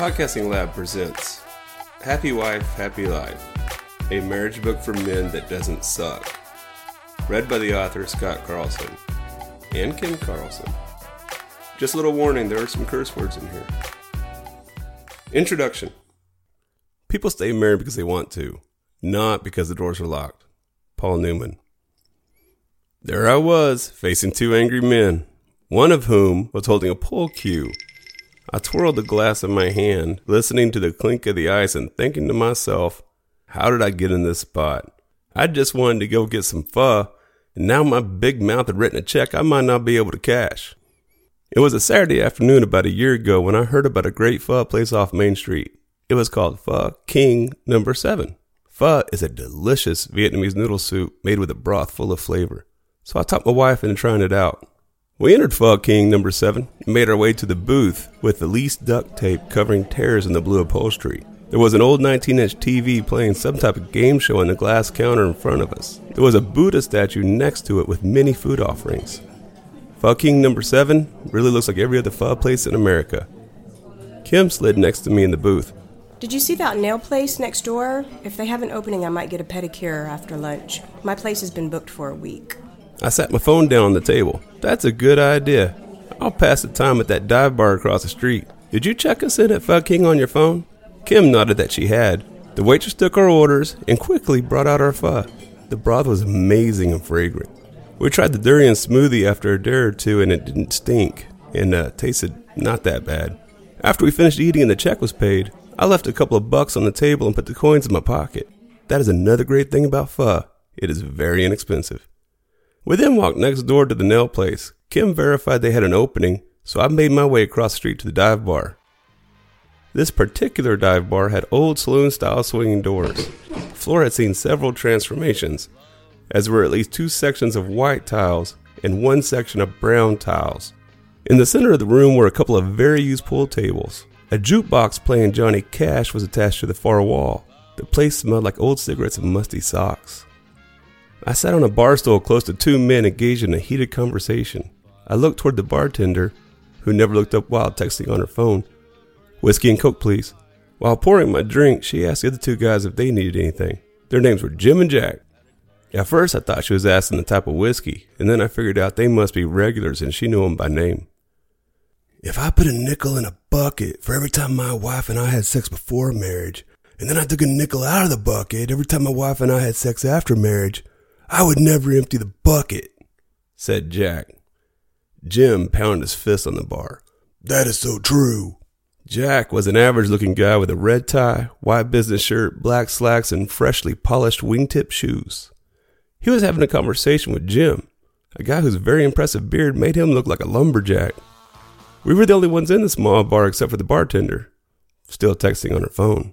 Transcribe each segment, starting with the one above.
Podcasting Lab presents Happy Wife, Happy Life, a marriage book for men that doesn't suck. Read by the author Scott Carlson and Kim Carlson. Just a little warning there are some curse words in here. Introduction People stay married because they want to, not because the doors are locked. Paul Newman. There I was, facing two angry men, one of whom was holding a pool cue I twirled the glass in my hand, listening to the clink of the ice and thinking to myself, how did I get in this spot? I just wanted to go get some pho, and now my big mouth had written a check I might not be able to cash. It was a Saturday afternoon about a year ago when I heard about a great pho place off Main Street. It was called Pho King Number 7. Pho is a delicious Vietnamese noodle soup made with a broth full of flavor. So I talked my wife into trying it out. We entered Pho King number seven and made our way to the booth with the least duct tape covering tears in the blue upholstery. There was an old 19 inch TV playing some type of game show on the glass counter in front of us. There was a Buddha statue next to it with many food offerings. Pho King number seven really looks like every other pho place in America. Kim slid next to me in the booth. Did you see that nail place next door? If they have an opening, I might get a pedicure after lunch. My place has been booked for a week. I sat my phone down on the table. That's a good idea. I'll pass the time at that dive bar across the street. Did you check us in at Pho King on your phone? Kim nodded that she had. The waitress took our orders and quickly brought out our pho. The broth was amazing and fragrant. We tried the durian smoothie after a day or two and it didn't stink and uh, tasted not that bad. After we finished eating and the check was paid, I left a couple of bucks on the table and put the coins in my pocket. That is another great thing about pho. It is very inexpensive. We then walked next door to the nail place. Kim verified they had an opening, so I made my way across the street to the dive bar. This particular dive bar had old saloon style swinging doors. The floor had seen several transformations, as were at least two sections of white tiles and one section of brown tiles. In the center of the room were a couple of very used pool tables. A jukebox playing Johnny Cash was attached to the far wall. The place smelled like old cigarettes and musty socks. I sat on a bar stool close to two men engaged in a heated conversation. I looked toward the bartender, who never looked up while texting on her phone. Whiskey and Coke, please. While pouring my drink, she asked the other two guys if they needed anything. Their names were Jim and Jack. At first, I thought she was asking the type of whiskey, and then I figured out they must be regulars and she knew them by name. If I put a nickel in a bucket for every time my wife and I had sex before marriage, and then I took a nickel out of the bucket every time my wife and I had sex after marriage, I would never empty the bucket, said Jack. Jim pounded his fist on the bar. That is so true. Jack was an average looking guy with a red tie, white business shirt, black slacks, and freshly polished wingtip shoes. He was having a conversation with Jim, a guy whose very impressive beard made him look like a lumberjack. We were the only ones in the small bar except for the bartender, still texting on her phone.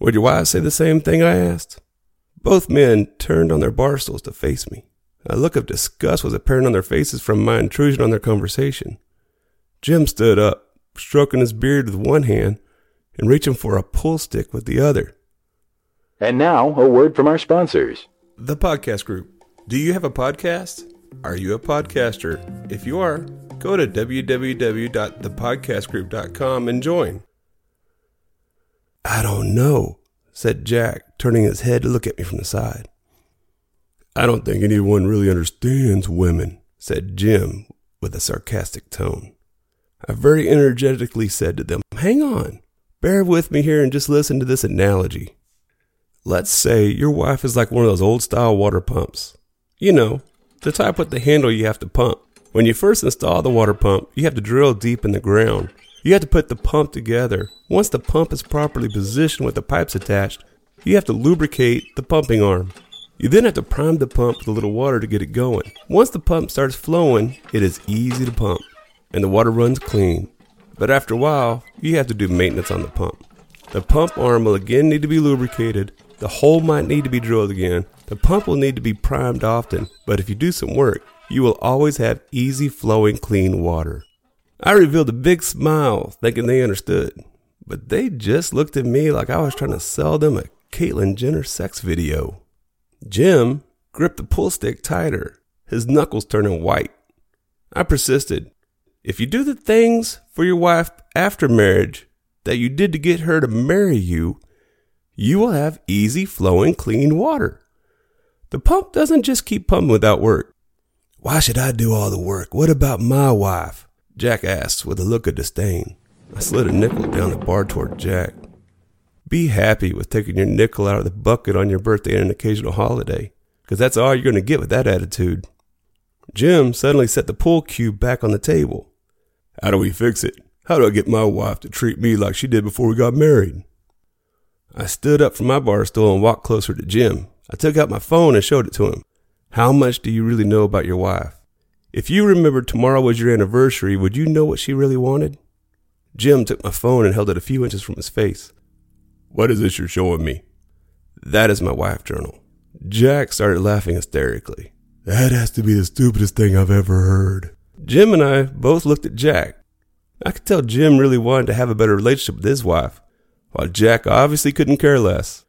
Would your wife say the same thing? I asked. Both men turned on their bar stools to face me. A look of disgust was apparent on their faces from my intrusion on their conversation. Jim stood up, stroking his beard with one hand and reaching for a pull stick with the other. And now, a word from our sponsors. The Podcast Group. Do you have a podcast? Are you a podcaster? If you are, go to www.thepodcastgroup.com and join. I don't know, said Jack, turning his head to look at me from the side. I don't think anyone really understands women, said Jim with a sarcastic tone. I very energetically said to them, Hang on, bear with me here and just listen to this analogy. Let's say your wife is like one of those old style water pumps. You know, the type with the handle you have to pump. When you first install the water pump, you have to drill deep in the ground you have to put the pump together. Once the pump is properly positioned with the pipes attached, you have to lubricate the pumping arm. You then have to prime the pump with a little water to get it going. Once the pump starts flowing, it is easy to pump and the water runs clean. But after a while, you have to do maintenance on the pump. The pump arm will again need to be lubricated. The hole might need to be drilled again. The pump will need to be primed often. But if you do some work, you will always have easy flowing clean water. I revealed a big smile, thinking they understood. But they just looked at me like I was trying to sell them a Caitlyn Jenner sex video. Jim gripped the pull stick tighter, his knuckles turning white. I persisted. If you do the things for your wife after marriage, that you did to get her to marry you, you will have easy flowing clean water. The pump doesn't just keep pumping without work. Why should I do all the work? What about my wife? Jack asked with a look of disdain. I slid a nickel down the bar toward Jack. Be happy with taking your nickel out of the bucket on your birthday and an occasional holiday, because that's all you're going to get with that attitude. Jim suddenly set the pool cue back on the table. How do we fix it? How do I get my wife to treat me like she did before we got married? I stood up from my bar stool and walked closer to Jim. I took out my phone and showed it to him. How much do you really know about your wife? If you remembered tomorrow was your anniversary, would you know what she really wanted? Jim took my phone and held it a few inches from his face. What is this you're showing me? That is my wife journal. Jack started laughing hysterically. That has to be the stupidest thing I've ever heard. Jim and I both looked at Jack. I could tell Jim really wanted to have a better relationship with his wife, while Jack obviously couldn't care less.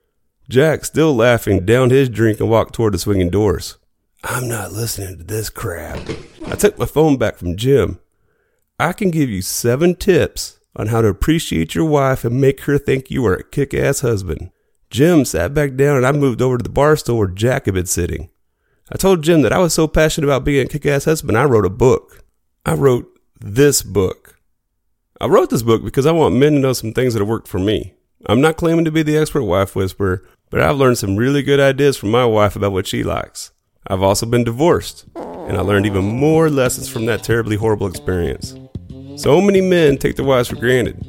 Jack, still laughing, downed his drink and walked toward the swinging doors. I'm not listening to this crap. I took my phone back from Jim. I can give you seven tips on how to appreciate your wife and make her think you are a kick ass husband. Jim sat back down and I moved over to the bar stool where Jack had been sitting. I told Jim that I was so passionate about being a kick ass husband, I wrote a book. I wrote this book. I wrote this book because I want men to know some things that have worked for me. I'm not claiming to be the expert wife whisperer, but I've learned some really good ideas from my wife about what she likes. I've also been divorced, and I learned even more lessons from that terribly horrible experience. So many men take their wives for granted.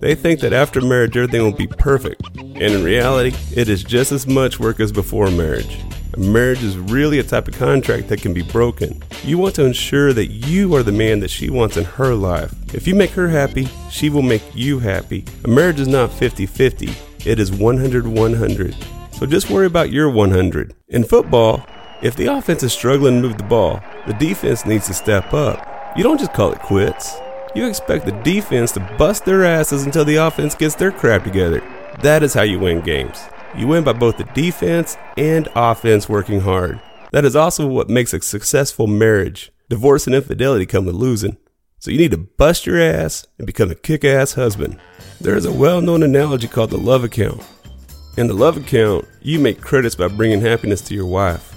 They think that after marriage everything will be perfect, and in reality, it is just as much work as before marriage. A marriage is really a type of contract that can be broken. You want to ensure that you are the man that she wants in her life. If you make her happy, she will make you happy. A marriage is not 50 50, it is 100 100. So just worry about your 100. In football, if the offense is struggling to move the ball, the defense needs to step up. You don't just call it quits. You expect the defense to bust their asses until the offense gets their crap together. That is how you win games. You win by both the defense and offense working hard. That is also what makes a successful marriage. Divorce and infidelity come with losing. So you need to bust your ass and become a kick ass husband. There is a well known analogy called the love account. In the love account, you make credits by bringing happiness to your wife.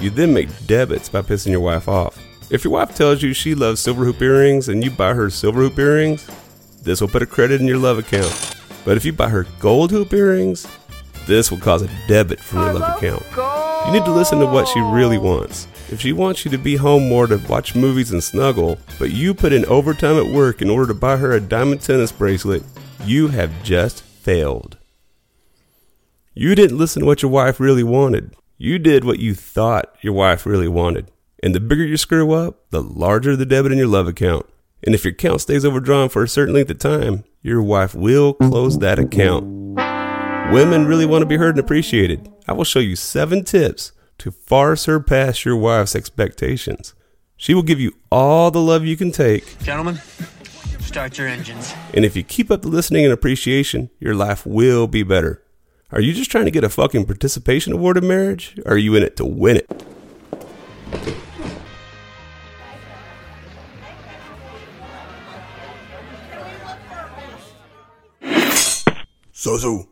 You then make debits by pissing your wife off. If your wife tells you she loves silver hoop earrings and you buy her silver hoop earrings, this will put a credit in your love account. But if you buy her gold hoop earrings, this will cause a debit from your love account. You need to listen to what she really wants. If she wants you to be home more to watch movies and snuggle, but you put in overtime at work in order to buy her a diamond tennis bracelet, you have just failed. You didn't listen to what your wife really wanted. You did what you thought your wife really wanted. And the bigger you screw up, the larger the debit in your love account. And if your account stays overdrawn for a certain length of time, your wife will close that account. Women really want to be heard and appreciated. I will show you seven tips to far surpass your wife's expectations. She will give you all the love you can take. Gentlemen, start your engines. And if you keep up the listening and appreciation, your life will be better. Are you just trying to get a fucking participation award in marriage? Or are you in it to win it? So so.